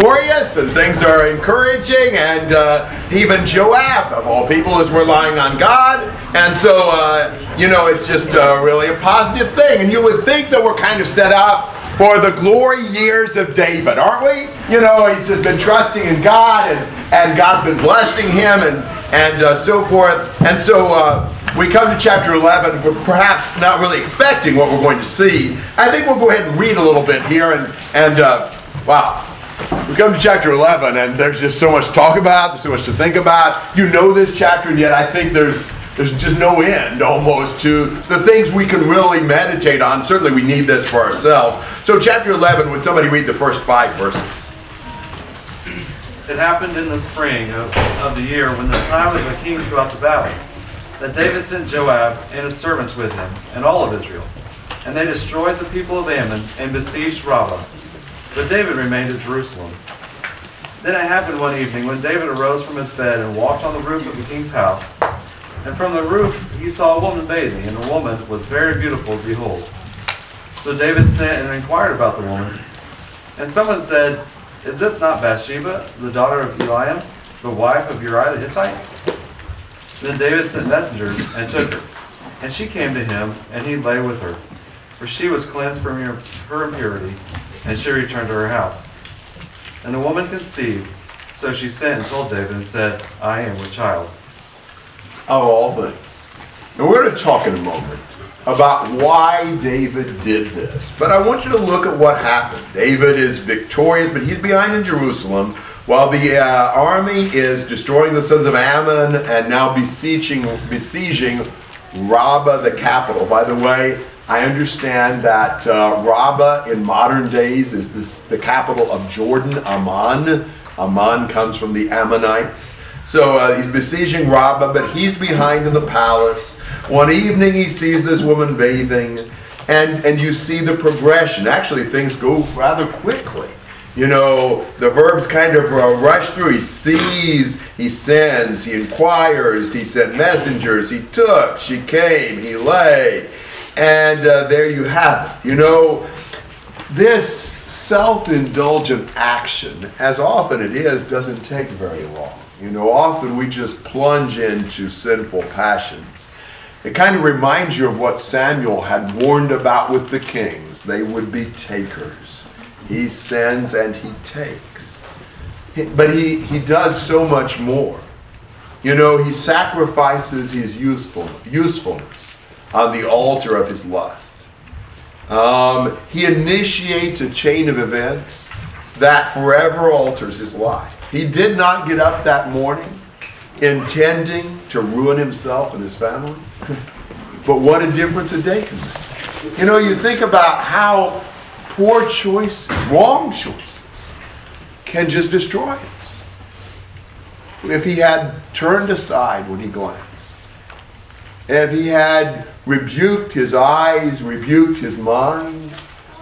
glorious and things are encouraging and uh, even joab of all people is relying on god. And so uh, you know it's just uh, really a positive thing. And you would think that we're kind of set up for the glory years of david aren't we? You know he's just been trusting in god and, and god's been blessing him and, and uh, so forth. And so uh, we come to chapter 11 we're perhaps not really expecting what we're going to see. I think we'll go ahead and read a little bit here and, and uh, wow we come to chapter 11 and there's just so much to talk about there's so much to think about you know this chapter and yet i think there's there's just no end almost to the things we can really meditate on certainly we need this for ourselves so chapter 11 would somebody read the first five verses It happened in the spring of, of the year when the time of the kings go out to battle, that David sent Joab and his servants with him, and all of Israel. And they destroyed the people of Ammon and besieged Rabbah. But David remained at Jerusalem. Then it happened one evening when David arose from his bed and walked on the roof of the king's house. And from the roof he saw a woman bathing, and the woman was very beautiful to behold. So David sent and inquired about the woman. And someone said, Is it not Bathsheba, the daughter of Eliam, the wife of Uriah the Hittite? Then David sent messengers and took her. And she came to him, and he lay with her. For she was cleansed from her impurity, and she returned to her house. And the woman conceived, so she sent and told David and said, I am with child. of all things and we're going to talk in a moment about why david did this but i want you to look at what happened david is victorious but he's behind in jerusalem while the uh, army is destroying the sons of ammon and now besieging besieging rabbah the capital by the way I understand that uh, Rabbah in modern days is this, the capital of Jordan, Amman. Amman comes from the Ammonites. So uh, he's besieging Rabbah, but he's behind in the palace. One evening he sees this woman bathing, and, and you see the progression. Actually, things go rather quickly. You know, the verbs kind of uh, rush through. He sees, he sends, he inquires, he sent messengers, he took, she came, he lay. And uh, there you have it. You know, this self indulgent action, as often it is, doesn't take very long. You know, often we just plunge into sinful passions. It kind of reminds you of what Samuel had warned about with the kings. They would be takers. He sends and he takes. But he, he does so much more. You know, he sacrifices his useful, usefulness on the altar of his lust. Um, he initiates a chain of events that forever alters his life. He did not get up that morning intending to ruin himself and his family. but what a difference a day can make. You know, you think about how poor choices, wrong choices, can just destroy us. If he had turned aside when he glanced, if he had rebuked his eyes, rebuked his mind,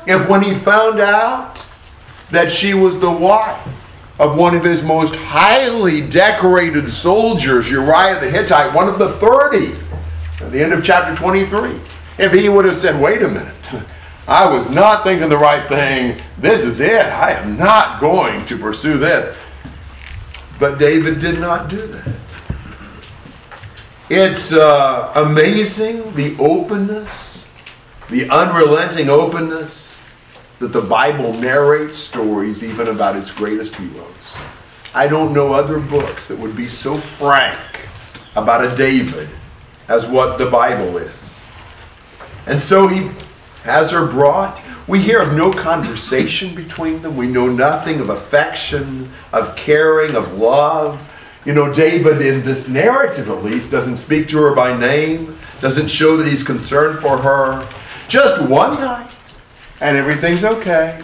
if when he found out that she was the wife of one of his most highly decorated soldiers, Uriah the Hittite, one of the 30, at the end of chapter 23, if he would have said, wait a minute, I was not thinking the right thing, this is it, I am not going to pursue this. But David did not do that. It's uh, amazing the openness, the unrelenting openness that the Bible narrates stories even about its greatest heroes. I don't know other books that would be so frank about a David as what the Bible is. And so he has her brought. We hear of no conversation between them. We know nothing of affection, of caring, of love. You know, David, in this narrative at least, doesn't speak to her by name, doesn't show that he's concerned for her. Just one night, and everything's okay.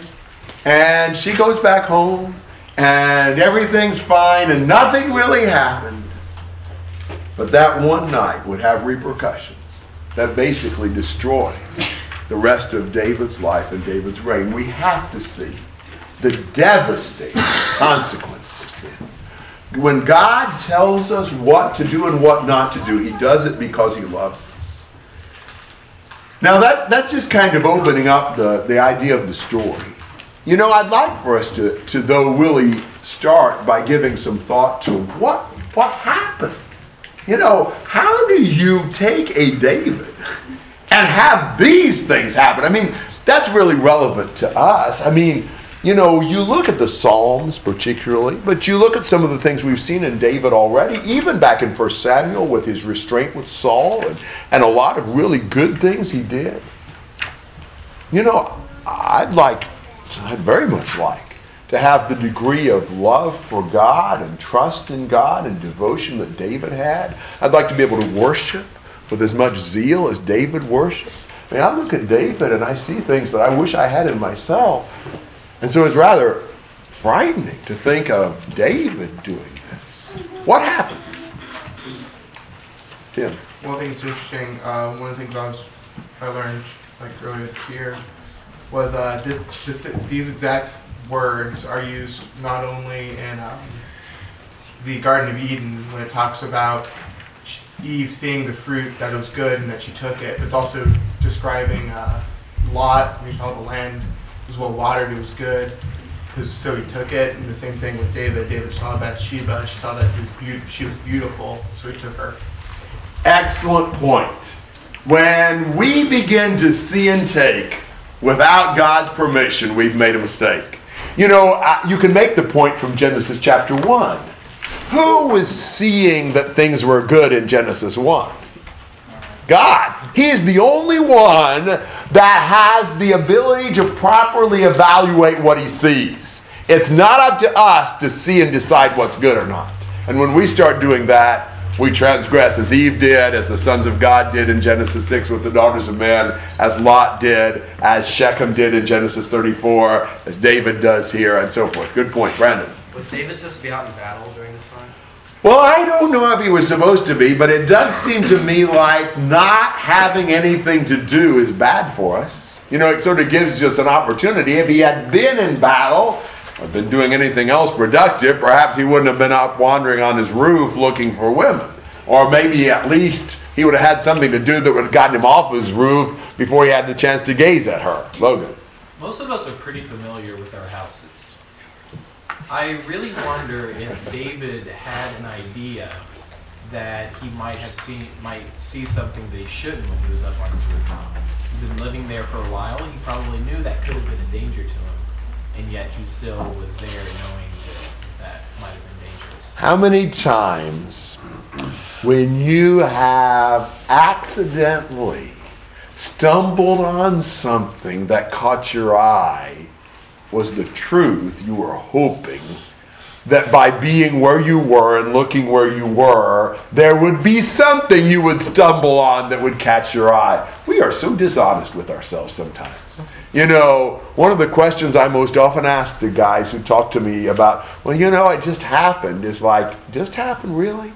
And she goes back home, and everything's fine, and nothing really happened. But that one night would have repercussions that basically destroy the rest of David's life and David's reign. We have to see the devastating consequences of sin. When God tells us what to do and what not to do, He does it because He loves us. Now, that, that's just kind of opening up the, the idea of the story. You know, I'd like for us to, to though really start by giving some thought to what what happened. You know, how do you take a David and have these things happen? I mean, that's really relevant to us. I mean, you know, you look at the Psalms particularly, but you look at some of the things we've seen in David already, even back in 1 Samuel with his restraint with Saul and, and a lot of really good things he did. You know, I'd like, I'd very much like to have the degree of love for God and trust in God and devotion that David had. I'd like to be able to worship with as much zeal as David worshiped. I mean, I look at David and I see things that I wish I had in myself. And so it's rather frightening to think of David doing this. What happened? Tim. Well, I think it's interesting. Uh, one of the things I was I learned like earlier this year was uh, this, this these exact words are used not only in um, the Garden of Eden when it talks about Eve seeing the fruit that was good and that she took it. It's also describing uh, Lot when he saw the land was well watered, it was good, Cause, so he took it. And the same thing with David. David saw Bathsheba, she saw that he was be- she was beautiful, so he took her. Excellent point. When we begin to see and take without God's permission, we've made a mistake. You know, uh, you can make the point from Genesis chapter 1. Who was seeing that things were good in Genesis 1? God. He is the only one that has the ability to properly evaluate what he sees. It's not up to us to see and decide what's good or not. And when we start doing that, we transgress as Eve did, as the sons of God did in Genesis 6 with the daughters of men, as Lot did, as Shechem did in Genesis 34, as David does here, and so forth. Good point, Brandon. Was David supposed to be out in battle during this time? Well, I don't know if he was supposed to be, but it does seem to me like not having anything to do is bad for us. You know, it sort of gives us an opportunity. If he had been in battle, or been doing anything else productive, perhaps he wouldn't have been out wandering on his roof looking for women. Or maybe at least he would have had something to do that would have gotten him off his roof before he had the chance to gaze at her. Logan. Most of us are pretty familiar with our houses. I really wonder if David had an idea that he might have seen might see something that he shouldn't when he was up on his rooftop. He'd been living there for a while. He probably knew that could have been a danger to him and yet he still was there knowing that that might have been dangerous. How many times when you have accidentally stumbled on something that caught your eye was the truth you were hoping that by being where you were and looking where you were, there would be something you would stumble on that would catch your eye. We are so dishonest with ourselves sometimes. You know, one of the questions I most often ask the guys who talk to me about, well, you know, it just happened, is like, just happened really?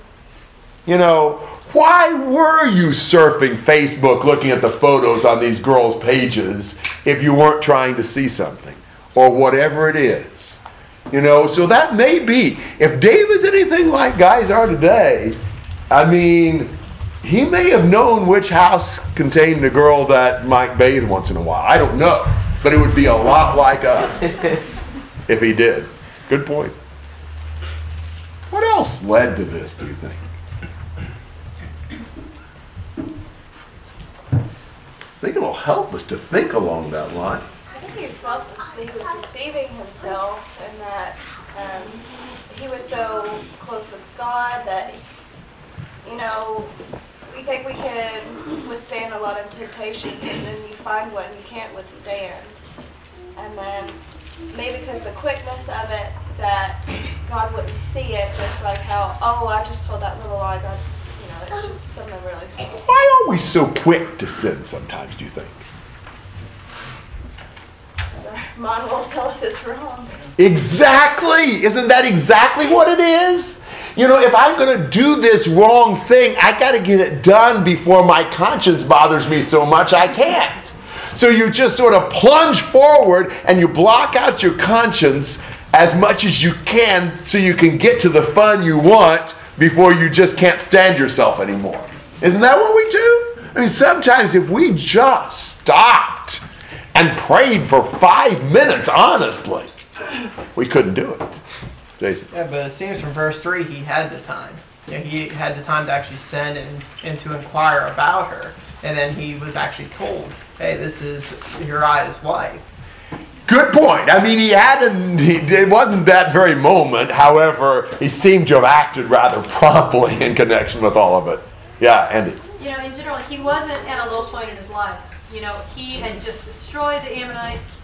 You know, why were you surfing Facebook looking at the photos on these girls' pages if you weren't trying to see something? Or whatever it is. You know, so that may be. If David's anything like guys are today, I mean, he may have known which house contained the girl that might bathe once in a while. I don't know. But it would be a lot like us if he did. Good point. What else led to this, do you think? I think it'll help us to think along that line. He was, he was deceiving himself and that um, he was so close with God that, you know, we think we can withstand a lot of temptations and then you find one you can't withstand. And then maybe because the quickness of it that God wouldn't see it, just like how, oh, I just told that little lie, God, you know, it's just something really. Why are we so quick to sin sometimes, do you think? Mom will tell us it's wrong. Exactly! Isn't that exactly what it is? You know, if I'm going to do this wrong thing, I got to get it done before my conscience bothers me so much I can't. So you just sort of plunge forward and you block out your conscience as much as you can so you can get to the fun you want before you just can't stand yourself anymore. Isn't that what we do? I mean, sometimes if we just stopped and prayed for five minutes, honestly. We couldn't do it. Jason. Yeah, but it seems from verse 3 he had the time. You know, he had the time to actually send and, and to inquire about her. And then he was actually told, hey, this is Uriah's wife. Good point. I mean, he hadn't, he, it wasn't that very moment. However, he seemed to have acted rather promptly in connection with all of it. Yeah, Andy. You know, in general, he wasn't at a low point in his life. You know, he had just destroyed the Ammonites.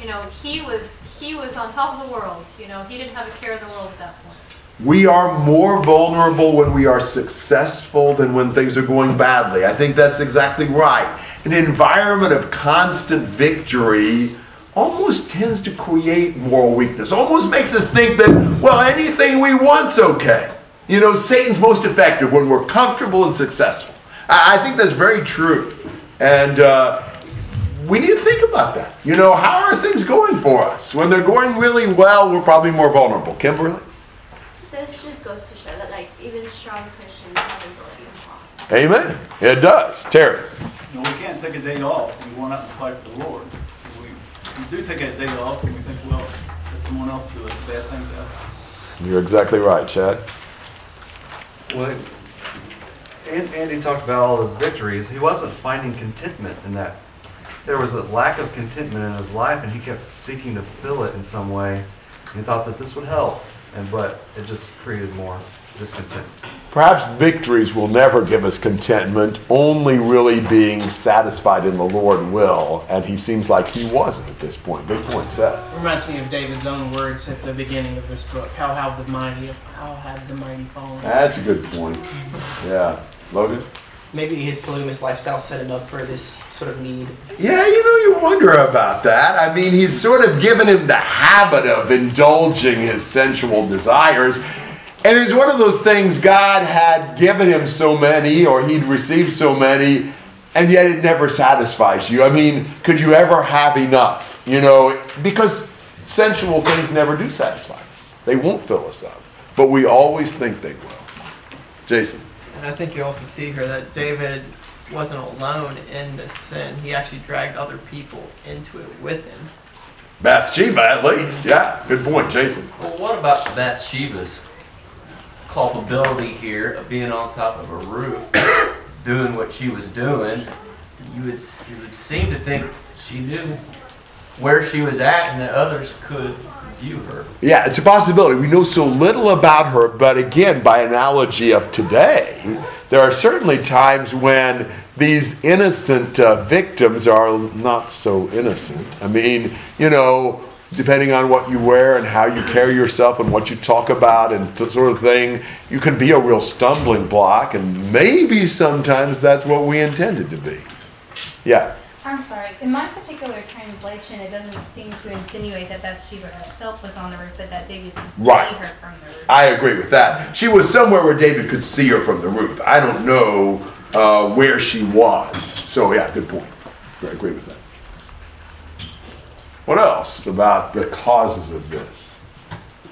You know, he was he was on top of the world. You know, he didn't have a care in the world at that point. We are more vulnerable when we are successful than when things are going badly. I think that's exactly right. An environment of constant victory almost tends to create moral weakness, almost makes us think that, well, anything we want's okay. You know, Satan's most effective when we're comfortable and successful. I, I think that's very true. And uh, we need to think about that. You know, how are things going for us? When they're going really well, we're probably more vulnerable. Kimberly? This just goes to show that like even strong Christians have ability to fall. Amen. It does. Terry. You know, we can't take a day off when we want out to fight for the Lord. We, we do take that day off and we think, well, let someone else do it, bad things happen. You're exactly right, Chad. Well, An- Andy talked about all his victories. He wasn't finding contentment in that. There was a lack of contentment in his life, and he kept seeking to fill it in some way. He thought that this would help, and but it just created more discontent. Perhaps victories will never give us contentment, only really being satisfied in the Lord will. And he seems like he wasn't at this point. Good point, Seth. Reminds me of David's own words at the beginning of this book. How have the mighty, how have the mighty fallen? That's a good point. Yeah. Logan? Maybe his polygamous lifestyle set him up for this sort of need. Yeah, you know, you wonder about that. I mean, he's sort of given him the habit of indulging his sensual desires. And it's one of those things God had given him so many, or he'd received so many, and yet it never satisfies you. I mean, could you ever have enough? You know, because sensual things never do satisfy us, they won't fill us up. But we always think they will. Jason. And I think you also see here that David wasn't alone in this sin. He actually dragged other people into it with him. Bathsheba, at least. Yeah, good point, Jason. Well, what about Bathsheba's culpability here of being on top of a roof, doing what she was doing? You would, you would seem to think she knew where she was at and that others could view her. Yeah, it's a possibility. We know so little about her, but again, by analogy of today, there are certainly times when these innocent uh, victims are not so innocent. I mean, you know, depending on what you wear and how you carry yourself and what you talk about and t- sort of thing, you can be a real stumbling block, and maybe sometimes that's what we intended to be. Yeah. I'm sorry. In my particular translation, it doesn't seem to insinuate that Bathsheba herself was on the roof, but that David could see Right. her from the roof. I agree with that. She was somewhere where David could see her from the roof. I don't know uh, where she was. So, yeah, good point. I agree with that. What else about the causes of this?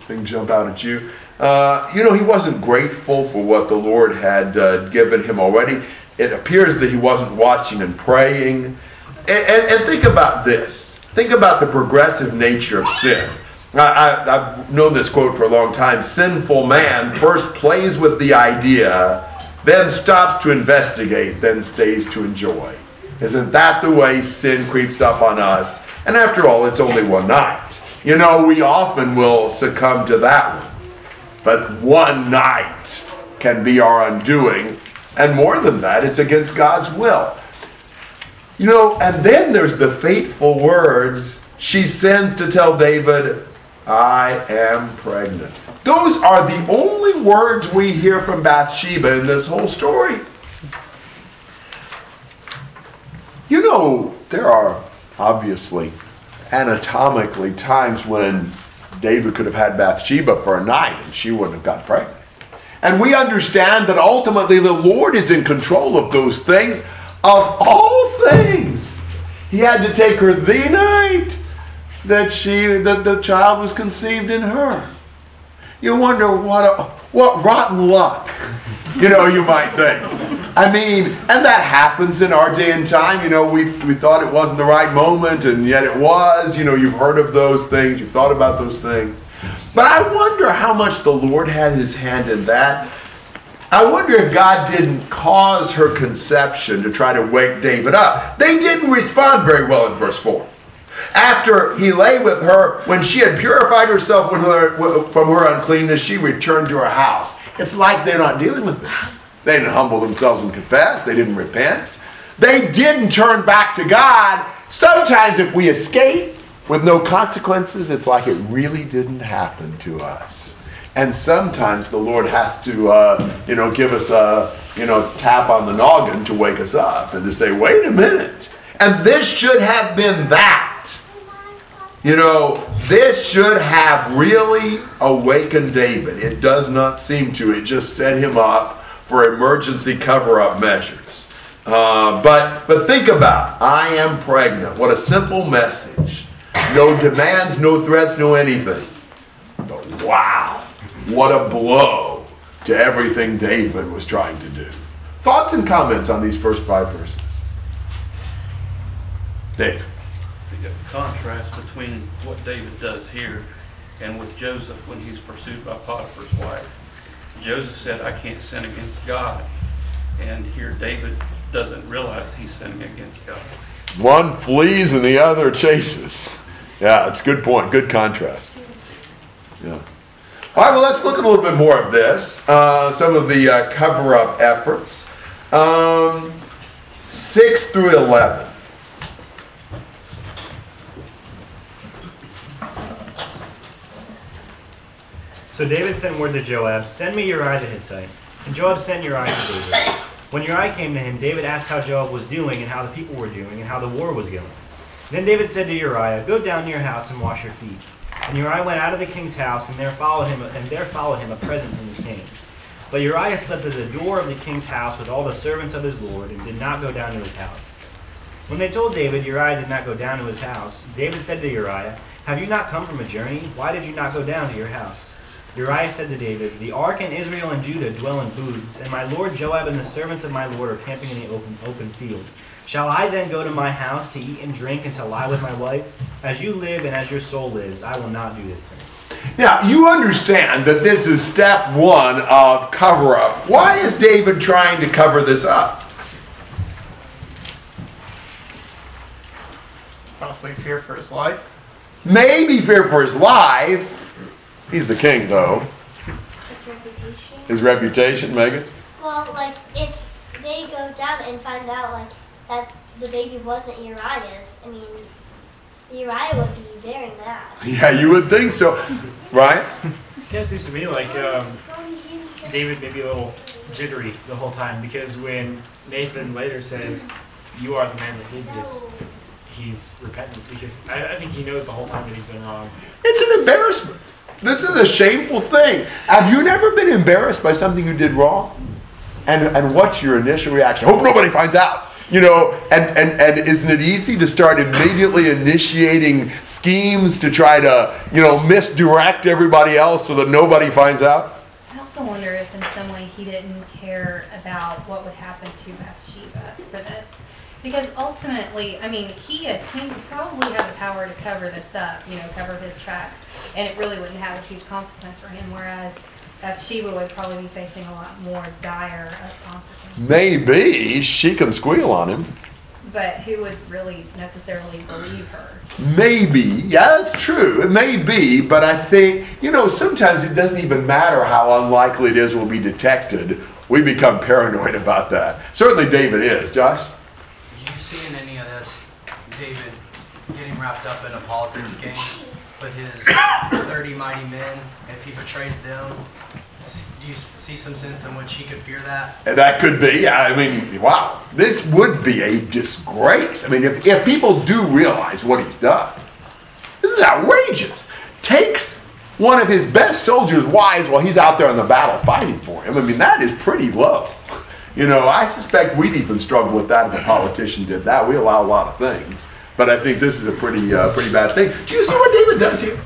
Thing jump out at you? Uh, you know, he wasn't grateful for what the Lord had uh, given him already. It appears that he wasn't watching and praying. And, and, think about this. Think about the progressive nature of sin. I, I've known this quote for a long time. Sinful man first plays with the idea, then stops to investigate, then stays to enjoy. Isn't that the way sin creeps up on us? And after all, it's only one night. You know, we often will succumb to that one. But one night can be our undoing. And more than that, it's against God's will. You know, and then there's the fateful words she sends to tell David, I am pregnant. Those are the only words we hear from Bathsheba in this whole story. You know, there are obviously anatomically times when David could have had Bathsheba for a night and she wouldn't have got pregnant. And we understand that ultimately the Lord is in control of those things, of all things. He had to take her the night that she that the child was conceived in her. You wonder what a, what rotten luck, you know, you might think. I mean, and that happens in our day and time. You know, we we thought it wasn't the right moment, and yet it was. You know, you've heard of those things, you've thought about those things. But I wonder how much the Lord had his hand in that. I wonder if God didn't cause her conception to try to wake David up. They didn't respond very well in verse 4. After he lay with her, when she had purified herself from her uncleanness, she returned to her house. It's like they're not dealing with this. They didn't humble themselves and confess, they didn't repent. They didn't turn back to God. Sometimes, if we escape with no consequences, it's like it really didn't happen to us. And sometimes the Lord has to, uh, you know, give us a, you know, tap on the noggin to wake us up and to say, wait a minute. And this should have been that. You know, this should have really awakened David. It does not seem to. It just set him up for emergency cover up measures. Uh, but, but think about it. I am pregnant. What a simple message. No demands, no threats, no anything. But wow, what a blow to everything David was trying to do. Thoughts and comments on these first five verses? Dave. the contrast between what David does here and with Joseph when he's pursued by Potiphar's wife. Joseph said, I can't sin against God. And here David doesn't realize he's sinning against God. One flees and the other chases. Yeah, it's a good point. Good contrast. Yeah. All right, well, let's look at a little bit more of this. Uh, some of the uh, cover up efforts. Um, 6 through 11. So David sent word to Joab, Send me your Uriah the Hittite. And Joab sent your Uriah to David. When Uriah came to him, David asked how Joab was doing and how the people were doing and how the war was going. Then David said to Uriah, Go down to your house and wash your feet. And Uriah went out of the king's house, and there followed him, and there followed him a present from the king. But Uriah slept at the door of the king's house with all the servants of his lord, and did not go down to his house. When they told David Uriah did not go down to his house, David said to Uriah, Have you not come from a journey? Why did you not go down to your house? Uriah said to David, The ark and Israel and Judah dwell in booths, and my lord Joab and the servants of my lord are camping in the open, open field. Shall I then go to my house to eat and drink and to lie with my wife? As you live and as your soul lives, I will not do this thing. Now, you understand that this is step one of cover up. Why is David trying to cover this up? Possibly fear for his life. Maybe fear for his life. He's the king, though. His reputation. His reputation, Megan? Well, like if they go down and find out like that the baby wasn't Uriah's, I mean, Uriah would be very mad. Yeah, you would think so. Right? Kind of seems to me like um, David may be a little jittery the whole time because when Nathan later says, "You are the man that did this," he's repentant because I, I think he knows the whole time that he's been wrong. It's an embarrassment. This is a shameful thing. Have you never been embarrassed by something you did wrong? And, and what's your initial reaction? Hope nobody finds out. You know, and, and, and isn't it easy to start immediately initiating schemes to try to, you know, misdirect everybody else so that nobody finds out? I also wonder if in some way he didn't care about what would happen to Bathsheba for this. Because ultimately, I mean, he king would probably have the power to cover this up, you know, cover his tracks, and it really wouldn't have a huge consequence for him, whereas Bathsheba would probably be facing a lot more dire consequences. Maybe she can squeal on him. But who would really necessarily believe her? Maybe. Yeah, that's true. It may be, but I think, you know, sometimes it doesn't even matter how unlikely it is we'll be detected. We become paranoid about that. Certainly David is. Josh? You see in any of this, David getting wrapped up in a politics game with his 30 mighty men, if he betrays them, do you see some sense in which he could fear that? That could be. I mean, wow. This would be a disgrace. I mean, if, if people do realize what he's done, this is outrageous. Takes one of his best soldiers' wives while he's out there on the battle fighting for him. I mean, that is pretty low. You know, I suspect we'd even struggle with that if a politician did that. We allow a lot of things. But I think this is a pretty, uh, pretty bad thing. Do you see what David does here?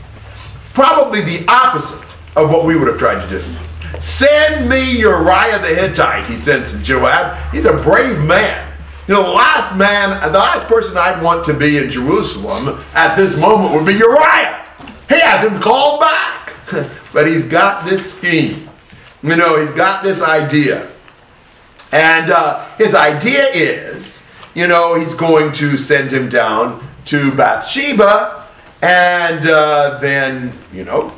Probably the opposite of what we would have tried to do. Send me Uriah the Hittite, he sends Joab. He's a brave man. You know, the last man, the last person I'd want to be in Jerusalem at this moment would be Uriah. He hasn't called back, but he's got this scheme. You know, he's got this idea. And uh, his idea is, you know, he's going to send him down to Bathsheba, and uh, then, you know,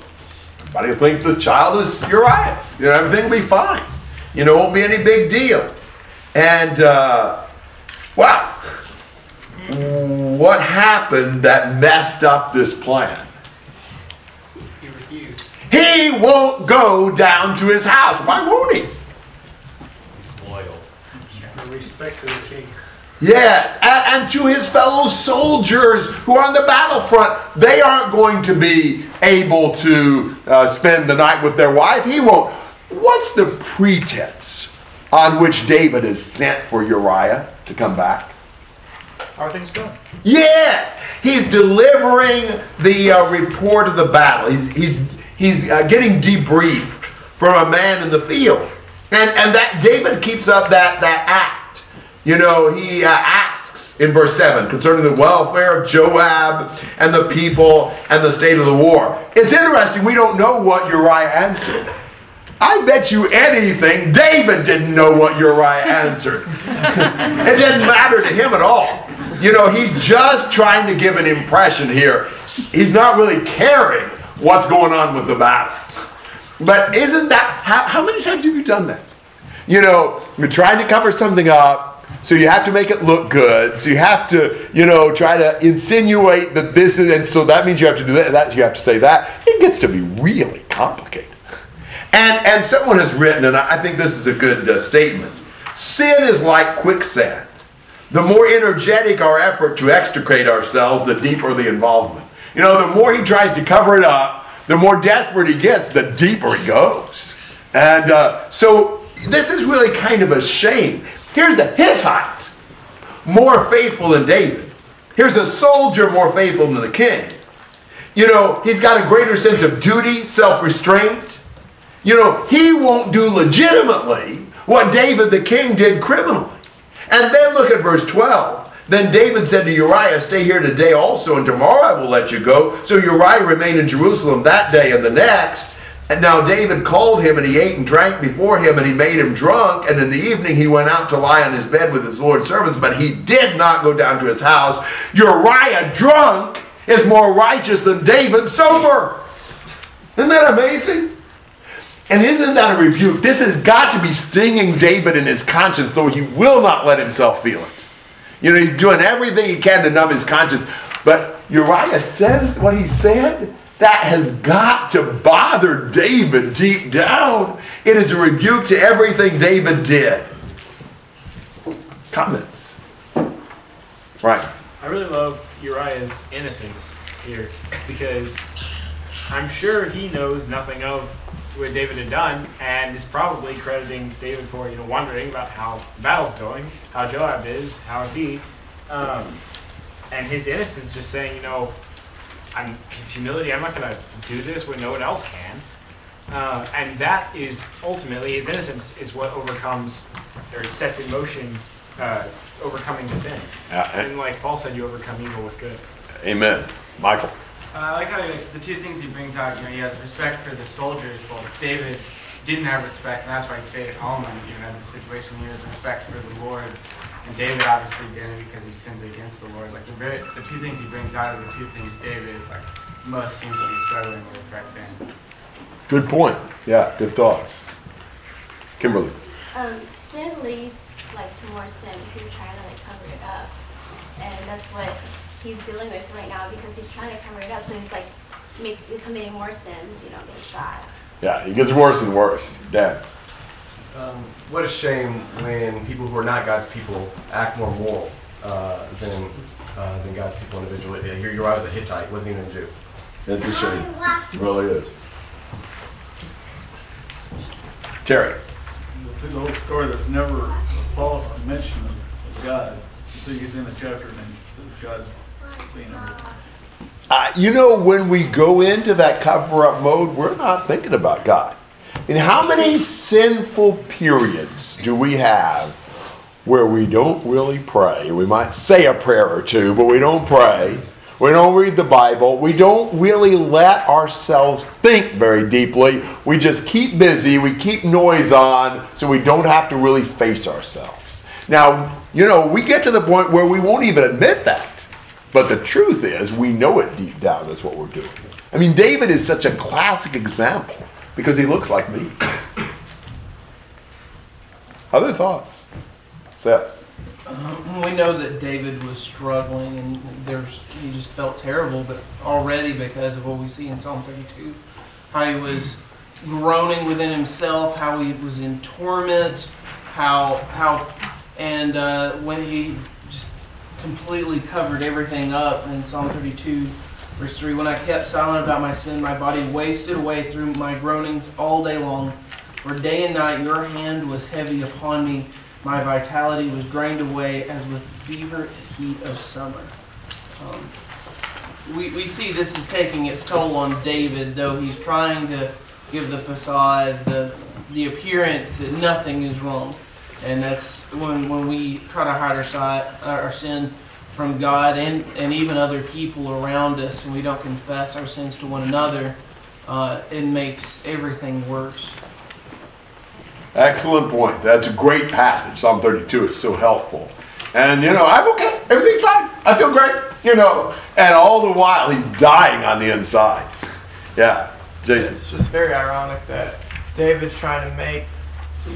everybody will think the child is Uriah's. You know, everything will be fine. You know, it won't be any big deal. And, uh, wow, what happened that messed up this plan? He refused. He won't go down to his house. Why won't he? He's loyal. Respect to the king. Yes, and, to his fellow soldiers who are on the battlefront, they aren't going to be able to uh, spend the night with their wife. He won't. What's the pretense on which David is sent for Uriah to come back? How are things going? Yes, he's delivering the uh, report of the battle. He's he's he's uh, getting debriefed from a man in the field, and and that David keeps up that that act. You know, he uh, asks in verse seven concerning the welfare of Joab and the people and the state of the war. It's interesting. We don't know what Uriah answered. I bet you anything David didn't know what Uriah answered. it didn't matter to him at all. You know, he's just trying to give an impression here. He's not really caring what's going on with the battle. But isn't that, how, how many times have you done that? You know, you're trying to cover something up, so you have to make it look good. So you have to, you know, try to insinuate that this is, and so that means you have to do that, that you have to say that. It gets to be really complicated. And, and someone has written, and I think this is a good uh, statement sin is like quicksand. The more energetic our effort to extricate ourselves, the deeper the involvement. You know, the more he tries to cover it up, the more desperate he gets, the deeper he goes. And uh, so this is really kind of a shame. Here's the Hittite, more faithful than David. Here's a soldier more faithful than the king. You know, he's got a greater sense of duty, self restraint. You know, he won't do legitimately what David the king did criminally. And then look at verse 12. Then David said to Uriah, Stay here today also, and tomorrow I will let you go. So Uriah remained in Jerusalem that day and the next. And now David called him, and he ate and drank before him, and he made him drunk. And in the evening he went out to lie on his bed with his Lord's servants, but he did not go down to his house. Uriah drunk is more righteous than David sober. Isn't that amazing? And isn't that a rebuke? This has got to be stinging David in his conscience, though he will not let himself feel it. You know, he's doing everything he can to numb his conscience. But Uriah says what he said. That has got to bother David deep down. It is a rebuke to everything David did. Comments? Right. I really love Uriah's innocence here because I'm sure he knows nothing of what David had done and is probably crediting David for, you know, wondering about how the battle's going, how Joab is, how is he. Um, and his innocence just saying, you know, I'm his humility, I'm not going to do this when no one else can. Uh, and that is ultimately his innocence is what overcomes or sets in motion uh, overcoming the sin. Uh, and like Paul said, you overcome evil with good. Amen. Michael. Uh, I like how the two things he brings out, you know, he has respect for the soldiers, but David didn't have respect, and that's why he stayed at home and, you know, in the situation, he has respect for the Lord. And David obviously didn't because he sins against the Lord. Like the very, the two things he brings out are the two things David like most seems to be struggling with right then. Good point. Yeah, good thoughts. Kimberly. Um, sin leads like to more sin if you're trying to like cover it up, and that's what he's dealing with right now because he's trying to cover it up. So he's like make, committing more sins, you know, against God. Yeah, it gets worse and worse. Dan. Um, what a shame when people who are not God's people act more moral uh, than uh, than God's people individually. Yeah, here Uriah was a Hittite, wasn't even a Jew. That's a shame. It really is. Terry. Through the whole story, there's never a thought or mention of God until you get in the chapter and then it God's seeing everything. Uh, you know, when we go into that cover up mode, we're not thinking about God. And how many sinful periods do we have where we don't really pray? We might say a prayer or two, but we don't pray. We don't read the Bible. We don't really let ourselves think very deeply. We just keep busy. We keep noise on so we don't have to really face ourselves. Now, you know, we get to the point where we won't even admit that. But the truth is, we know it deep down is what we're doing. I mean, David is such a classic example because he looks like me. Other thoughts? Seth? Um, we know that David was struggling and there's he just felt terrible, but already because of what we see in Psalm 32, how he was groaning within himself, how he was in torment, how how and uh, when he just completely covered everything up in Psalm 32, verse 3. When I kept silent about my sin, my body wasted away through my groanings all day long. For day and night your hand was heavy upon me. My vitality was drained away as with fever heat of summer. Um, we, we see this is taking its toll on David, though he's trying to give the facade, the, the appearance that nothing is wrong. And that's when, when we try to hide our, side, our sin from God and, and even other people around us, and we don't confess our sins to one another, uh, it makes everything worse. Excellent point. That's a great passage. Psalm 32 is so helpful. And, you know, I'm okay. Everything's fine. I feel great. You know, and all the while he's dying on the inside. Yeah. Jason. It's just very ironic that David's trying to make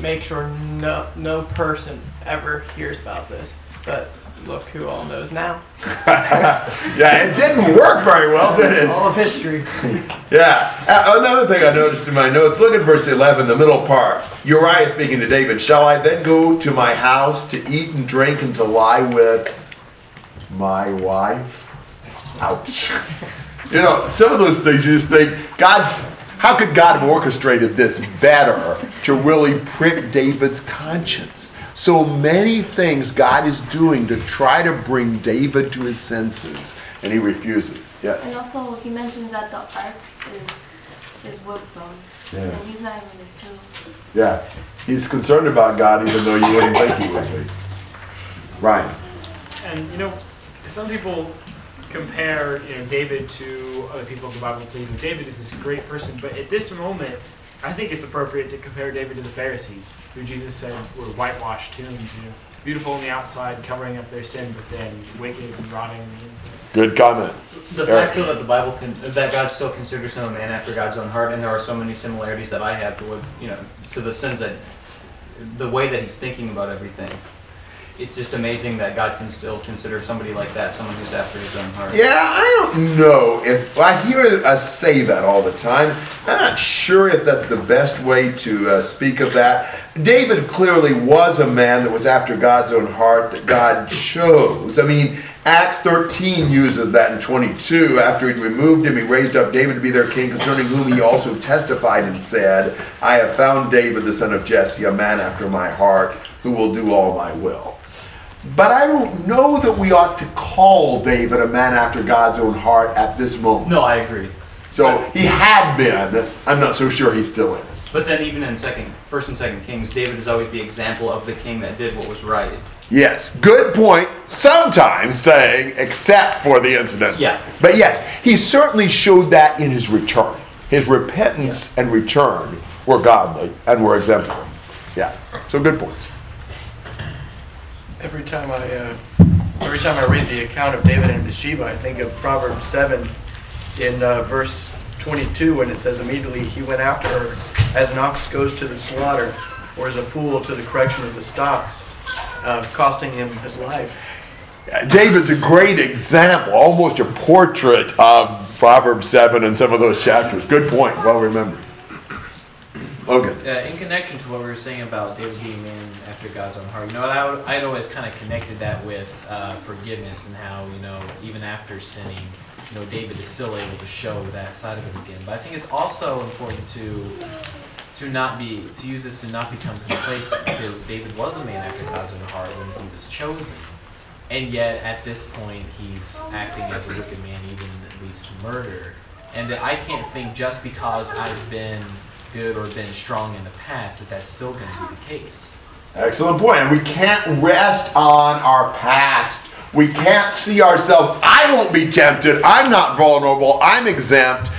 make sure no no person ever hears about this. But look who all knows now. yeah, it didn't work very well, did it? All of history. Yeah. Uh, Another thing I noticed in my notes, look at verse 11, the middle part. Uriah speaking to David, Shall I then go to my house to eat and drink and to lie with my wife? Ouch. you know, some of those things you just think, God, how could God have orchestrated this better to really prick David's conscience? So many things God is doing to try to bring David to his senses, and he refuses. Yes. And also, he mentions that the ark is is wood bone, Yes. and he's not even a Jew. Yeah, he's concerned about God even though you wouldn't think he would be. Ryan. And you know, some people compare you know David to other people in the Bible and say you know, David is this great person, but at this moment, I think it's appropriate to compare David to the Pharisees, who Jesus said were whitewashed tombs, you know, beautiful on the outside, covering up their sin, but then wicked and rotting on the inside. Good comment. The Eric. fact though that the Bible can, that God still considers him a man after God's own heart, and there are so many similarities that I have to what you know to the sins that the way that he's thinking about everything. It's just amazing that God can still consider somebody like that someone who's after his own heart. Yeah, I don't know if I hear us say that all the time. I'm not sure if that's the best way to uh, speak of that. David clearly was a man that was after God's own heart that God chose. I mean, Acts 13 uses that in 22. After he'd removed him, he raised up David to be their king, concerning whom he also testified and said, I have found David, the son of Jesse, a man after my heart, who will do all my will. But I don't know that we ought to call David a man after God's own heart at this moment. No, I agree. So he had been. I'm not so sure he still is. But then even in second, first and second Kings, David is always the example of the king that did what was right. Yes, good point. Sometimes saying, except for the incident. Yeah. But yes, he certainly showed that in his return. His repentance and return were godly and were exemplary. Yeah. So good points. Every time I, uh, every time I read the account of David and Bathsheba, I think of Proverbs seven, in uh, verse 22, when it says, "Immediately he went after her, as an ox goes to the slaughter, or as a fool to the correction of the stocks, uh, costing him his life." David's a great example, almost a portrait of Proverbs 7 and some of those chapters. Good point. Well remembered. Uh, in connection to what we were saying about David being man after God's own heart, you know, I would, I'd always kind of connected that with uh, forgiveness and how, you know, even after sinning, you know, David is still able to show that side of him again. But I think it's also important to to not be to use this to not become complacent because David was a man after God's own heart when he was chosen, and yet at this point he's acting as a wicked man, even that leads to murder. And I can't think just because I've been good or been strong in the past, that that's still going to be the case. Excellent point. And we can't rest on our past. We can't see ourselves. I won't be tempted. I'm not vulnerable. I'm exempt.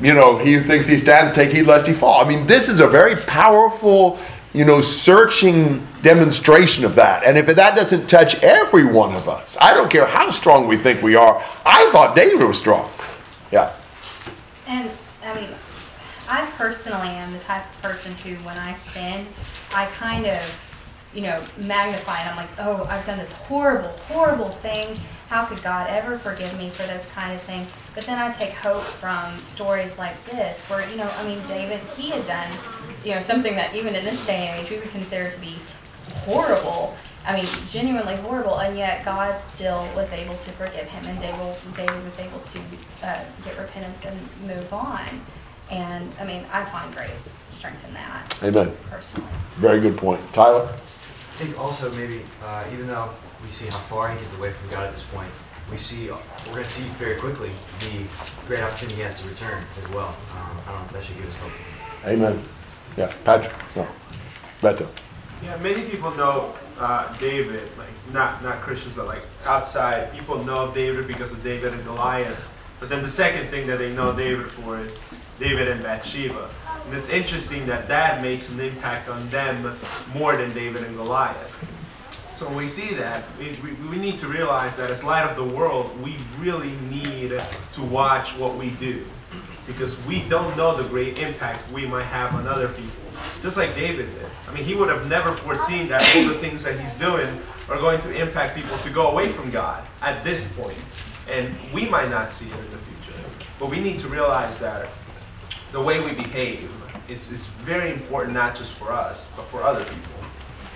You know, he who thinks he stands, take heed lest he fall. I mean, this is a very powerful, you know, searching demonstration of that. And if that doesn't touch every one of us, I don't care how strong we think we are. I thought David was strong. Yeah. And I mean, I personally am the type of person who, when I sin, I kind of, you know, magnify it. I'm like, oh, I've done this horrible, horrible thing. How could God ever forgive me for this kind of thing? But then I take hope from stories like this, where, you know, I mean, David, he had done, you know, something that even in this day and age we would consider to be horrible. I mean, genuinely horrible, and yet God still was able to forgive him, and David, David was able to uh, get repentance and move on. And I mean, I find great strength in that. Amen. Personally. Very good point. Tyler? I think also maybe, uh, even though we see how far he gets away from God at this point, we see, we're going to see very quickly the great opportunity he has to return as well. Um, I don't know if that should give us hope. Amen. Yeah. Patrick? No. Beto? Yeah, many people know uh, David, like not not Christians, but like outside people know David because of David and Goliath. But then the second thing that they know David for is David and Bathsheba. And it's interesting that that makes an impact on them more than David and Goliath. So when we see that, we, we, we need to realize that as light of the world, we really need to watch what we do because we don't know the great impact we might have on other people. Just like David did. I mean, he would have never foreseen that all the things that he's doing are going to impact people to go away from God at this point. And we might not see it in the future. But we need to realize that the way we behave is, is very important, not just for us, but for other people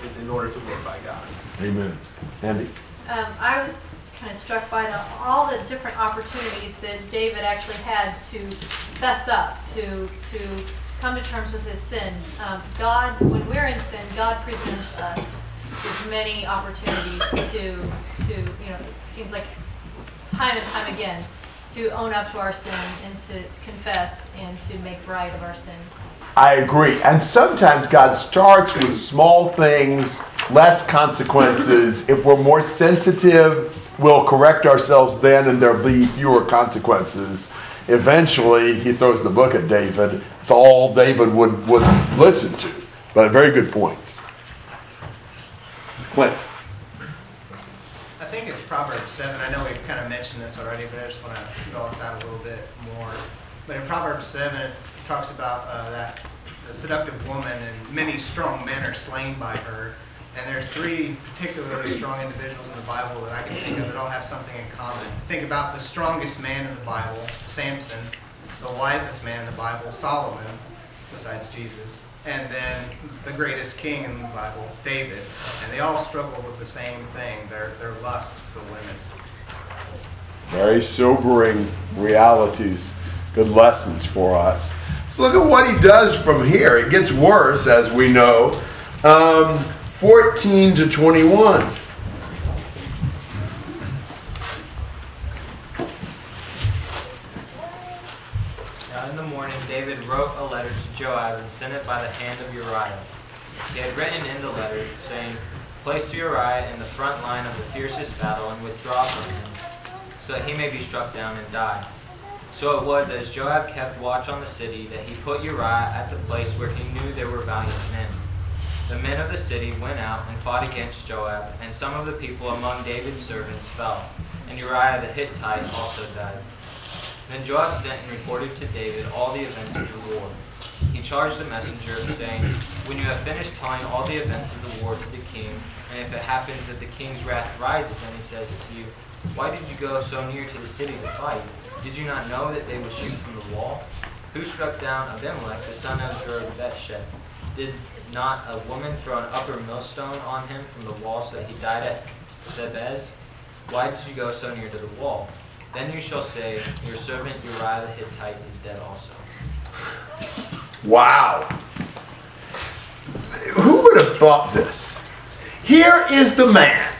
in, in order to glorify God. Amen. Andy? Um, I was kind of struck by the, all the different opportunities that David actually had to fess up, to, to come to terms with his sin. Um, God, when we're in sin, God presents us with many opportunities to, to, you know, it seems like time and time again, to own up to our sin and to confess and to make right of our sin. I agree. And sometimes God starts with small things, less consequences. if we're more sensitive, we'll correct ourselves then and there'll be fewer consequences. Eventually, he throws the book at David. It's all David would, would listen to. But a very good point. Clint. I think it's Proverbs 7. I know we've kind of mentioned already, but I just want to draw this out a little bit more. But in Proverbs 7, it talks about uh, that the seductive woman and many strong men are slain by her. And there's three particularly strong individuals in the Bible that I can think of that all have something in common. Think about the strongest man in the Bible, Samson, the wisest man in the Bible, Solomon, besides Jesus, and then the greatest king in the Bible, David. And they all struggle with the same thing, their, their lust for women. Very sobering realities, good lessons for us. So look at what he does from here. It gets worse, as we know. Um, 14 to 21. Now in the morning, David wrote a letter to Joab and sent it by the hand of Uriah. He had written in the letter, saying, Place Uriah in the front line of the fiercest battle and withdraw from him, so that he may be struck down and die. So it was as Joab kept watch on the city that he put Uriah at the place where he knew there were valiant men. The men of the city went out and fought against Joab, and some of the people among David's servants fell, and Uriah the Hittite also died. Then Joab sent and reported to David all the events of the war. He charged the messenger, saying, When you have finished telling all the events of the war to the king, and if it happens that the king's wrath rises, and he says to you, Why did you go so near to the city to fight? Did you not know that they would shoot from the wall? Who struck down Abimelech, the son of Jerubbaal? Did not a woman throw an upper millstone on him from the wall so that he died at Thebez? Why did you go so near to the wall? Then you shall say, Your servant Uriah the Hittite is dead also. Wow. Who would have thought this? Here is the man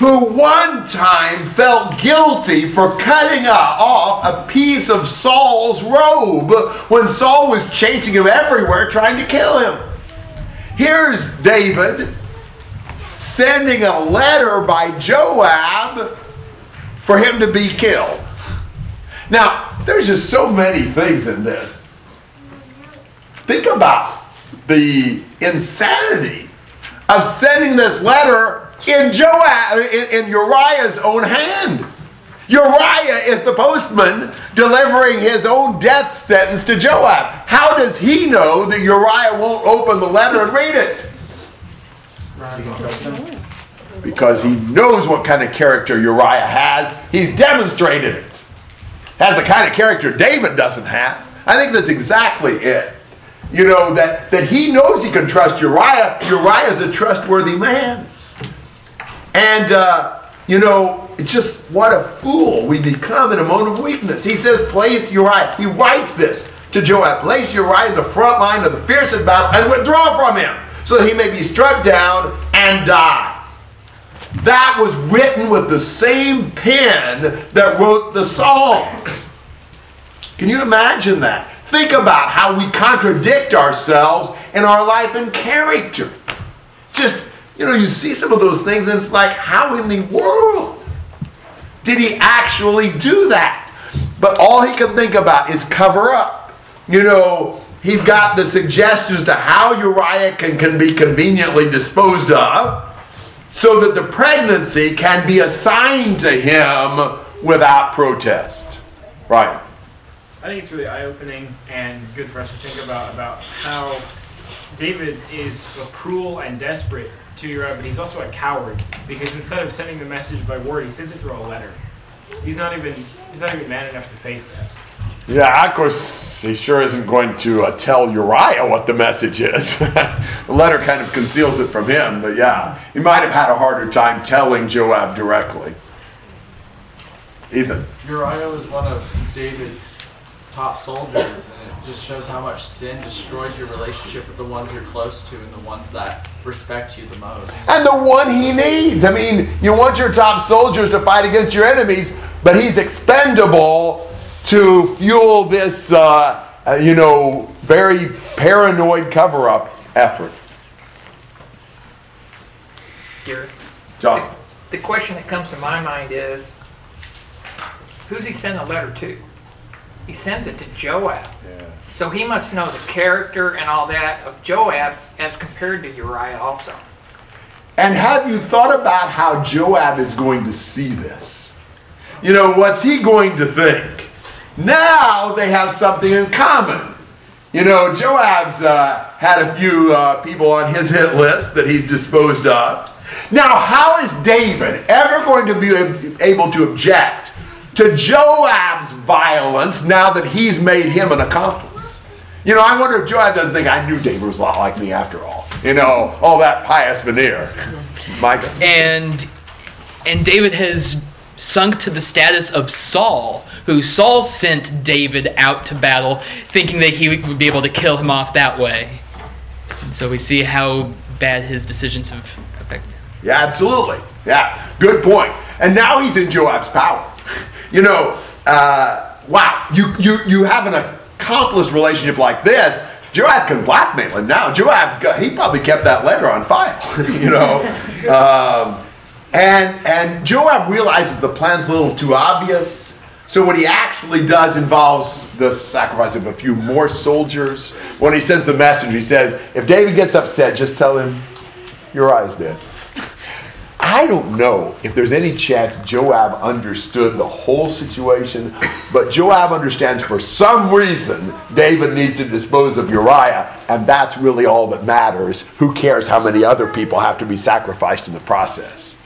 who one time felt guilty for cutting off a piece of Saul's robe when Saul was chasing him everywhere trying to kill him. Here's David sending a letter by Joab for him to be killed. Now, there's just so many things in this. Think about the insanity of sending this letter in Joab in, in Uriah's own hand. Uriah is the postman delivering his own death sentence to Joab. How does he know that Uriah won't open the letter and read it? Because he knows what kind of character Uriah has. He's demonstrated it. Has the kind of character David doesn't have. I think that's exactly it. You know, that, that he knows he can trust Uriah. Uriah is a trustworthy man. And, uh, you know, just what a fool we become in a moment of weakness. He says, place Uriah. He writes this to Joab place Uriah in the front line of the fiercest battle and withdraw from him so that he may be struck down and die. That was written with the same pen that wrote the Psalms. Can you imagine that? Think about how we contradict ourselves in our life and character. It's just, you know, you see some of those things and it's like, how in the world did he actually do that? But all he can think about is cover up. You know, he's got the suggestions to how Uriah can, can be conveniently disposed of so that the pregnancy can be assigned to him without protest. Right. I think it's really eye-opening and good for us to think about about how David is cruel and desperate to Uriah, but he's also a coward because instead of sending the message by word, he sends it through a letter. He's not even he's not even man enough to face that. Yeah, of course, he sure isn't going to uh, tell Uriah what the message is. the letter kind of conceals it from him, but yeah, he might have had a harder time telling Joab directly. Ethan. Uriah was one of David's top soldiers, and it just shows how much sin destroys your relationship with the ones you're close to and the ones that respect you the most. And the one he needs. I mean, you want your top soldiers to fight against your enemies, but he's expendable to fuel this, uh, uh, you know, very paranoid cover up effort. Garrett. John. The question that comes to my mind is, who's he send a letter to? He sends it to Joab. So he must know the character and all that of Joab as compared to Uriah also. And have you thought about how Joab is going to see this? You know, what's he going to think? Now they have something in common. You know, Joab's uh, had a few uh, people on his hit list that he's disposed of. Now, how is David ever going to be able to object to Joab's violence now that he's made him an accomplice? You know, I wonder if Joab doesn't think I knew David was a lot like me after all. You know, all that pious veneer. Micah. and and David has sunk to the status of Saul, who Saul sent David out to battle, thinking that he would be able to kill him off that way. And so we see how bad his decisions have affected. Yeah, absolutely. Yeah, good point. And now he's in Joab's power. You know, uh, wow, you, you, you have an accomplice relationship like this. Joab can blackmail him now. Joab's got, he probably kept that letter on file, you know. Um, and, and Joab realizes the plan's a little too obvious. So what he actually does involves the sacrifice of a few more soldiers. When he sends the message, he says, if David gets upset, just tell him Uriah's dead. I don't know if there's any chance Joab understood the whole situation, but Joab understands for some reason David needs to dispose of Uriah, and that's really all that matters. Who cares how many other people have to be sacrificed in the process?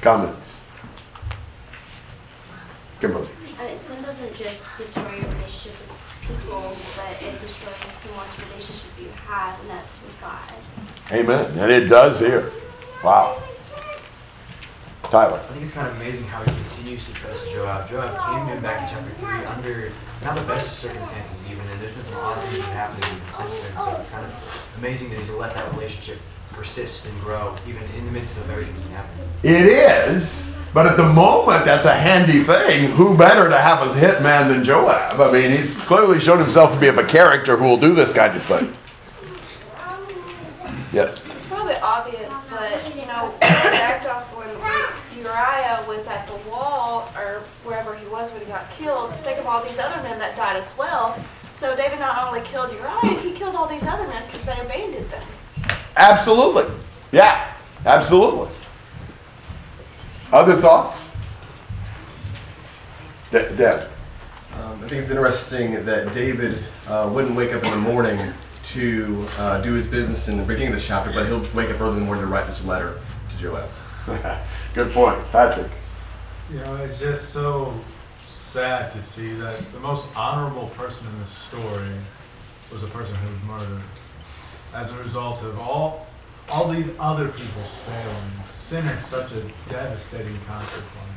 Comments? Kimberly. Sin doesn't just destroy your relationship with people, but it destroys the most relationship you have, and that's with God. Amen. And it does here. Wow. Tyler. I think it's kind of amazing how he continues to trust Joab. Joab came to him back in chapter 3 under not the best of circumstances even, and there's been some odd things that happened to him since then, so it's kind of amazing that he's let that relationship persist and grow even in the midst of everything happening. It is, but at the moment, that's a handy thing. Who better to have as hitman than Joab? I mean, he's clearly shown himself to be of a character who will do this kind of thing. Yes. It's probably obvious, but you know, going back off when Uriah was at the wall or wherever he was when he got killed, think of all these other men that died as well. So David not only killed Uriah, he killed all these other men because they abandoned them. Absolutely. Yeah, absolutely. Other thoughts? De- Deb. Um, I think it's interesting that David uh, wouldn't wake up in the morning to uh, do his business in the beginning of the chapter, but he'll wake up early in the morning to write this letter to Joab. Good point. Patrick. You know, it's just so sad to see that the most honorable person in this story was the person who was murdered as a result of all all these other people's failings. Sin has such a devastating consequence.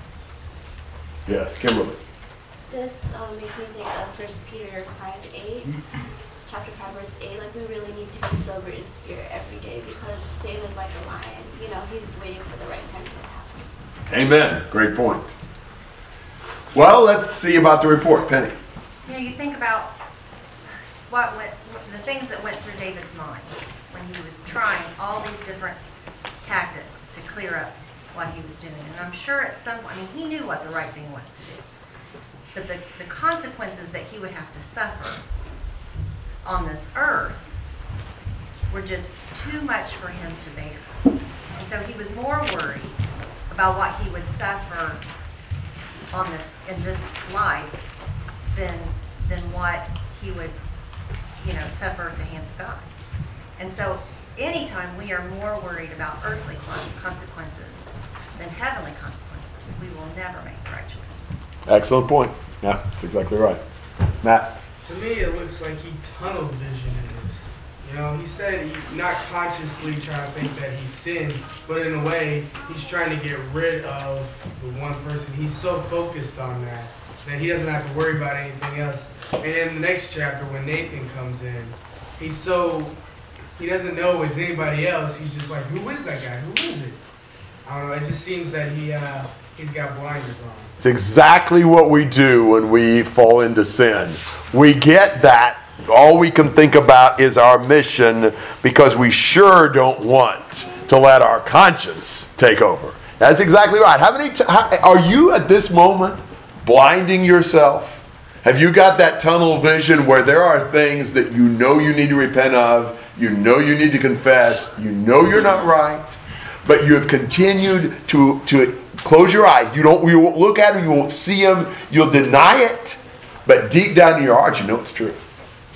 Yes, Kimberly. This um, makes me think of First Peter 5 8, chapter 5, verse 8. Like, we really need to be sober in spirit every day because Satan is like a lion. You know, he's waiting for the right time to happen. Amen. Great point. Well, let's see about the report. Penny. You know, you think about what went, the things that went through David's mind when he was trying all these different tactics to clear up what he was doing. And I'm sure at some point, I mean, he knew what the right thing was to do. But the, the consequences that he would have to suffer on this earth were just too much for him to bear. And so he was more worried about what he would suffer on this, in this life than, than what he would, you know, suffer at the hands of God. And so anytime we are more worried about earthly consequences than heavenly consequences, we will never make the right choice. Excellent point. Yeah, that's exactly right. Matt. To me, it looks like he tunnel vision this. You know, he said he not consciously trying to think that he sinned, but in a way, he's trying to get rid of the one person. He's so focused on that that he doesn't have to worry about anything else. And in the next chapter, when Nathan comes in, he's so he doesn't know it's anybody else. He's just like, who is that guy? Who is it? I don't know. It just seems that he uh, he's got blinders on. It's exactly what we do when we fall into sin. We get that. All we can think about is our mission because we sure don't want to let our conscience take over. That's exactly right. How many? T- how, are you at this moment blinding yourself? Have you got that tunnel vision where there are things that you know you need to repent of, you know you need to confess, you know you're not right, but you have continued to to close your eyes. You don't. You won't look at them. You won't see them. You'll deny it, but deep down in your heart, you know it's true.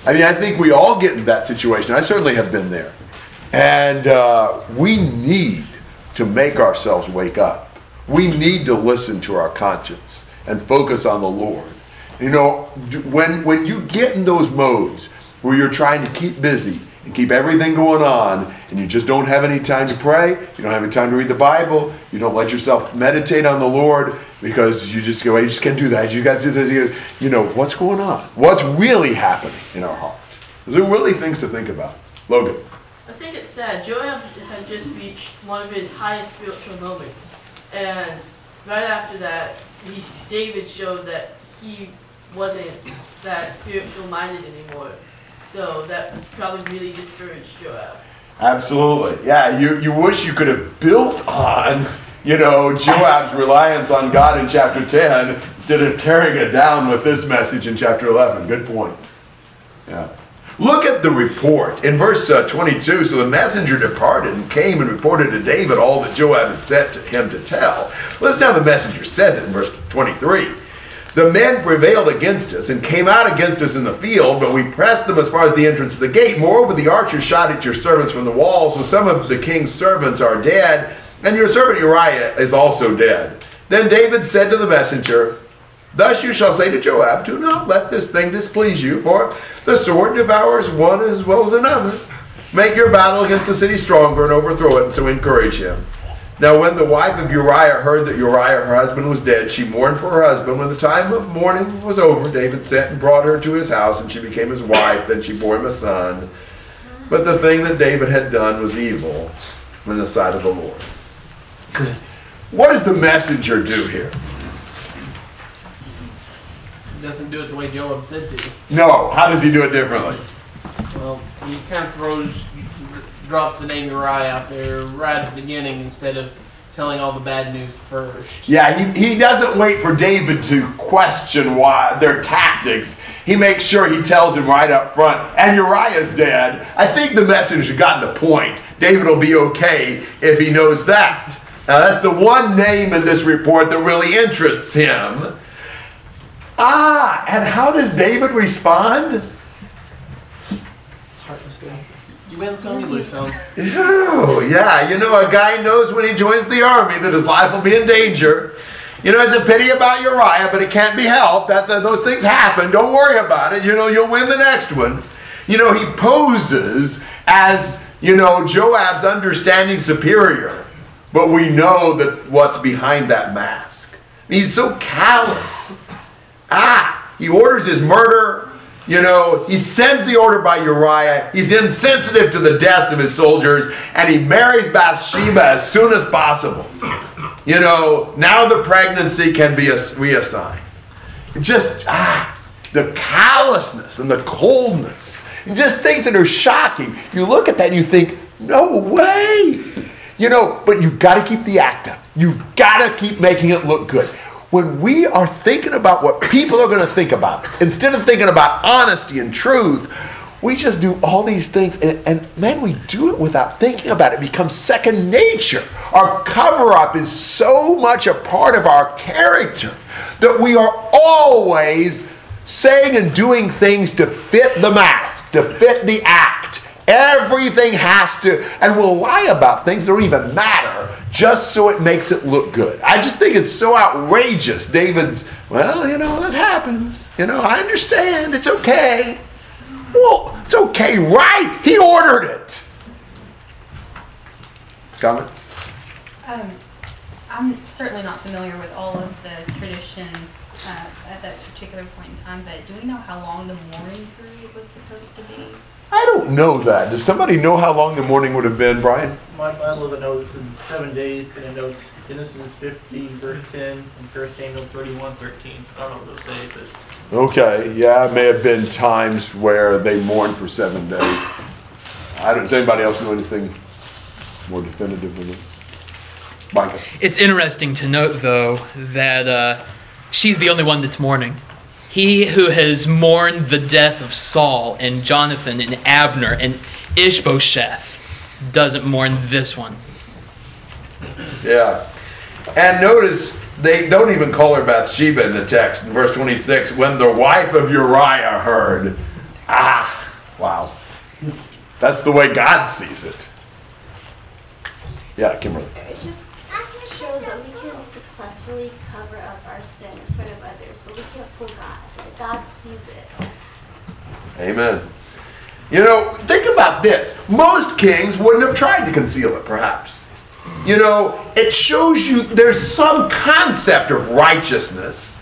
I mean, I think we all get in that situation. I certainly have been there, and uh, we need to make ourselves wake up. We need to listen to our conscience and focus on the Lord. You know, when when you get in those modes where you're trying to keep busy and keep everything going on, and you just don't have any time to pray, you don't have any time to read the Bible, you don't let yourself meditate on the Lord because you just go, I just can't do that. You guys do this. You- You know, what's going on? What's really happening in our heart? There are really things to think about. Logan. I think it's sad. Joab had just reached one of his highest spiritual moments, and right after that, he, David showed that he wasn't that spiritual minded anymore. So that probably really discouraged Joab. Absolutely. Yeah, you, you wish you could have built on, you know, Joab's reliance on God in chapter 10 instead of tearing it down with this message in chapter 11. Good point. Yeah. Look at the report in verse uh, 22. So the messenger departed and came and reported to David all that Joab had sent to him to tell. Listen how the messenger says it in verse 23. The men prevailed against us and came out against us in the field, but we pressed them as far as the entrance of the gate. Moreover, the archers shot at your servants from the wall, so some of the king's servants are dead, and your servant Uriah is also dead. Then David said to the messenger, Thus you shall say to Joab, Do not let this thing displease you, for the sword devours one as well as another. Make your battle against the city stronger and overthrow it, and so encourage him. Now, when the wife of Uriah heard that Uriah, her husband, was dead, she mourned for her husband. When the time of mourning was over, David sent and brought her to his house, and she became his wife. Then she bore him a son. But the thing that David had done was evil in the sight of the Lord. What does the messenger do here? He doesn't do it the way Joab said to. No, how does he do it differently? Well, he kind of throws, drops the name Uriah out there right at the beginning instead of telling all the bad news first. Yeah, he, he doesn't wait for David to question why their tactics. He makes sure he tells him right up front, and Uriah's dead. I think the messenger got the point. David will be okay if he knows that. Now, that's the one name in this report that really interests him. Ah, and how does David respond? You win some, you lose some. Oh, yeah. You know, a guy knows when he joins the army that his life will be in danger. You know, it's a pity about Uriah, but it can't be helped. That, that those things happen. Don't worry about it. You know, you'll win the next one. You know, he poses as you know Joab's understanding superior, but we know that what's behind that mask. He's so callous. Ah, he orders his murder. You know, he sends the order by Uriah. He's insensitive to the deaths of his soldiers, and he marries Bathsheba as soon as possible. You know, now the pregnancy can be reassigned. Just, ah, the callousness and the coldness. Just things that are shocking. You look at that and you think, no way. You know, but you've got to keep the act up. You've got to keep making it look good. When we are thinking about what people are going to think about us, instead of thinking about honesty and truth, we just do all these things. And, and man, we do it without thinking about it. It becomes second nature. Our cover up is so much a part of our character that we are always saying and doing things to fit the mask, to fit the act. Everything has to, and we'll lie about things that don't even matter just so it makes it look good. I just think it's so outrageous. David's, well, you know, that happens. You know, I understand. It's okay. Well, it's okay, right? He ordered it. Comments? Um, I'm certainly not familiar with all of the traditions uh, at that particular point in time, but do we know how long the mourning period was supposed to be? I don't know that. Does somebody know how long the morning would have been, Brian? My Bible notes in seven days, and it notes Genesis 15, verse 10, and 1 Samuel 31, 13. I don't know what those days, but Okay, yeah, it may have been times where they mourned for seven days. I don't, does anybody else know anything more definitive than that? Micah? It's interesting to note, though, that uh, she's the only one that's mourning. He who has mourned the death of Saul and Jonathan and Abner and Ishbosheth doesn't mourn this one. Yeah. And notice they don't even call her Bathsheba in the text. In verse 26, when the wife of Uriah heard, ah, wow. That's the way God sees it. Yeah, Kimberly. It just shows that we can successfully cover up our sin in front of others, but we can't fool God. Sees it. Amen. You know, think about this. Most kings wouldn't have tried to conceal it, perhaps. You know, it shows you there's some concept of righteousness,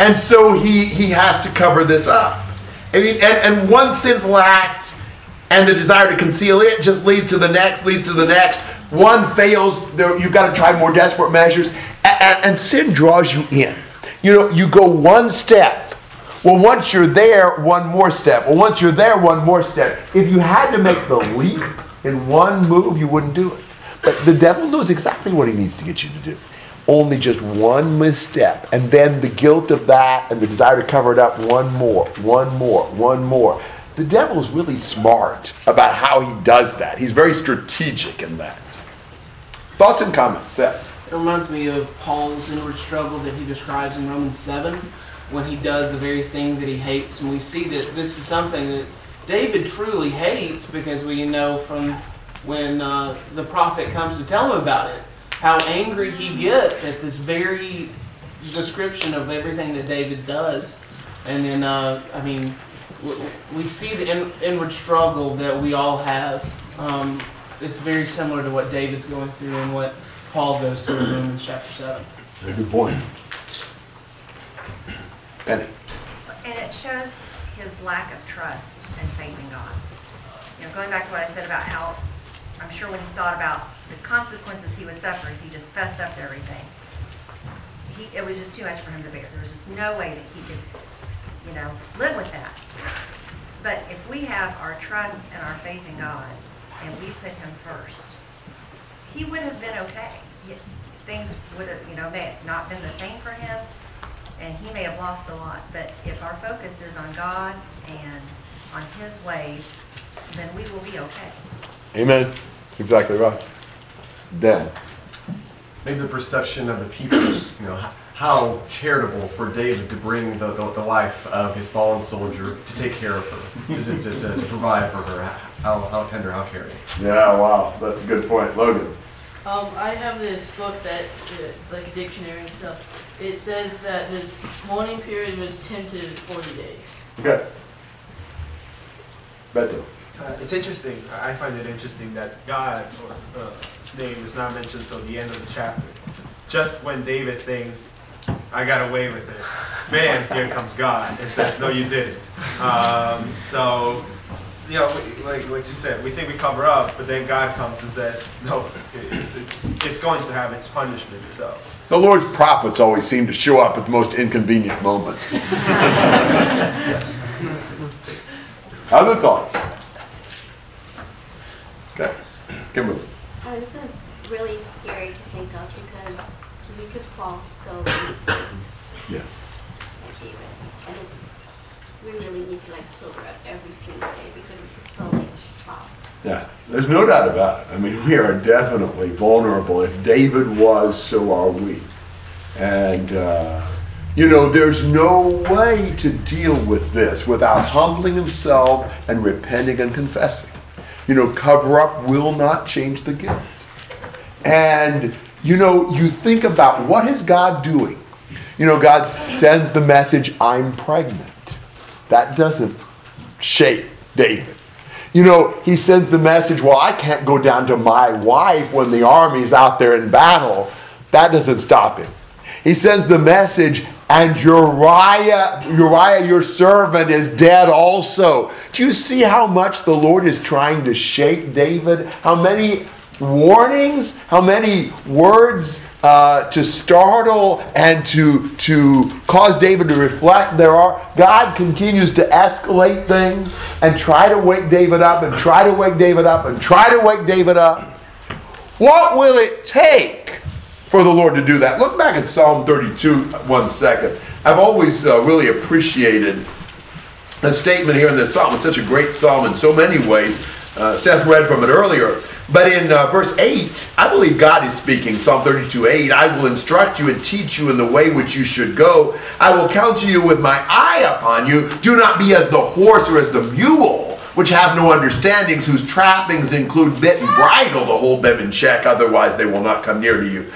and so he, he has to cover this up. I mean, and, and one sinful act and the desire to conceal it just leads to the next, leads to the next. One fails, there, you've got to try more desperate measures, and, and sin draws you in. You know, you go one step well, once you're there, one more step. Well, once you're there, one more step. If you had to make the leap in one move, you wouldn't do it. But the devil knows exactly what he needs to get you to do. Only just one misstep. And then the guilt of that and the desire to cover it up, one more, one more, one more. The devil's really smart about how he does that. He's very strategic in that. Thoughts and comments, Seth? It reminds me of Paul's inward struggle that he describes in Romans 7 when he does the very thing that he hates. And we see that this is something that David truly hates because we know from when uh, the prophet comes to tell him about it how angry he gets at this very description of everything that David does. And then, uh, I mean, we see the in- inward struggle that we all have. Um, it's very similar to what David's going through and what Paul goes through in Romans chapter 7. Very good point. Penny. And it shows his lack of trust and faith in God. You know, going back to what I said about how, I'm sure when he thought about the consequences he would suffer if he just fessed up to everything, he, it was just too much for him to bear. There was just no way that he could, you know, live with that. But if we have our trust and our faith in God, and we put him first, he would have been okay. Things would have, you know, may have not been the same for him, and he may have lost a lot. But if our focus is on God and on his ways, then we will be okay. Amen. That's exactly right. Dan. maybe the perception of the people, you know, how charitable for David to bring the, the, the wife of his fallen soldier to take care of her, to, to, to, to, to provide for her, how, how tender, how caring. Yeah, wow. That's a good point. Logan. Um, I have this book that it's like a dictionary and stuff. It says that the mourning period was 10 to 40 days. Okay. Beto. Uh, it's interesting. I I find it interesting that God, or uh, his name, is not mentioned until the end of the chapter. Just when David thinks, I got away with it, man, here comes God and says, No, you didn't. Um, so, you know, we- like, like you said, we think we cover up, but then God comes and says, No, it, it's, it's going to have its punishment. So, The Lord's prophets always seem to show up at the most inconvenient moments. Other thoughts? Okay. Kimberly. Uh, this is really scary to think of because we could fall so easily Yes. like David. And it's, we really need to like sober up every single day because it's so like, wow. Yeah, there's no doubt about it. I mean, we are definitely vulnerable. If David was, so are we. And, uh, you know, there's no way to deal with this without humbling himself and repenting and confessing. You know, cover up will not change the guilt. And, you know, you think about what is God doing? You know, God sends the message, I'm pregnant. That doesn't shape David. You know, he sends the message, well, I can't go down to my wife when the army's out there in battle. That doesn't stop him. He sends the message, and Uriah, Uriah, your servant, is dead also. Do you see how much the Lord is trying to shake David? How many warnings, how many words uh, to startle and to, to cause David to reflect there are. God continues to escalate things and try to wake David up and try to wake David up and try to wake David up. What will it take for the Lord to do that? Look back at Psalm 32 one second. I've always uh, really appreciated a statement here in this psalm. It's such a great psalm in so many ways. Uh, Seth read from it earlier. But in uh, verse 8, I believe God is speaking. Psalm 32 8, I will instruct you and teach you in the way which you should go. I will counsel you with my eye upon you. Do not be as the horse or as the mule, which have no understandings, whose trappings include bit and bridle to hold them in check, otherwise they will not come near to you.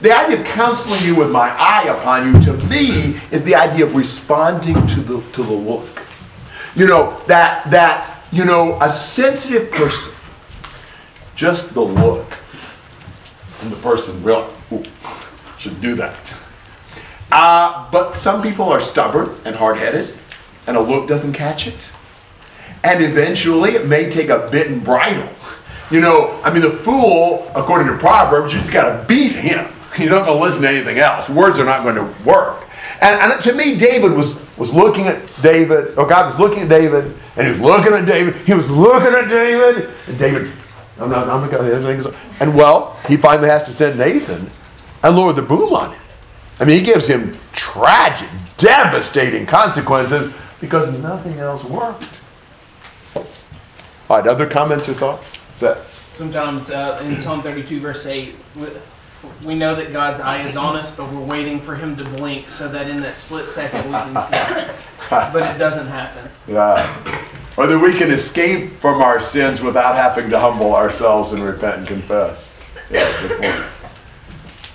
The idea of counseling you with my eye upon you, to me, is the idea of responding to the, to the look. You know, that, that, you know, a sensitive person, just the look, and the person ooh, should do that. Uh, but some people are stubborn and hard headed, and a look doesn't catch it. And eventually it may take a bit and bridle. You know, I mean, the fool, according to Proverbs, you just got to beat him. He's not going to listen to anything else. Words are not going to work. And, and to me, David was, was looking at David, or God was looking at David, and he was looking at David. He was looking at David, and David, I'm not, I'm not going to, and well, he finally has to send Nathan and lower the boom on him. I mean, he gives him tragic, devastating consequences because nothing else worked. All right, other comments or thoughts? Seth. Sometimes uh, in Psalm 32, verse 8, we, we know that God's eye is on us, but we're waiting for Him to blink so that in that split second we can see. but it doesn't happen. Yeah. Or that we can escape from our sins without having to humble ourselves and repent and confess. Yeah, good point.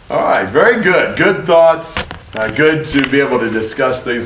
All right, very good. Good thoughts. Uh, good to be able to discuss these things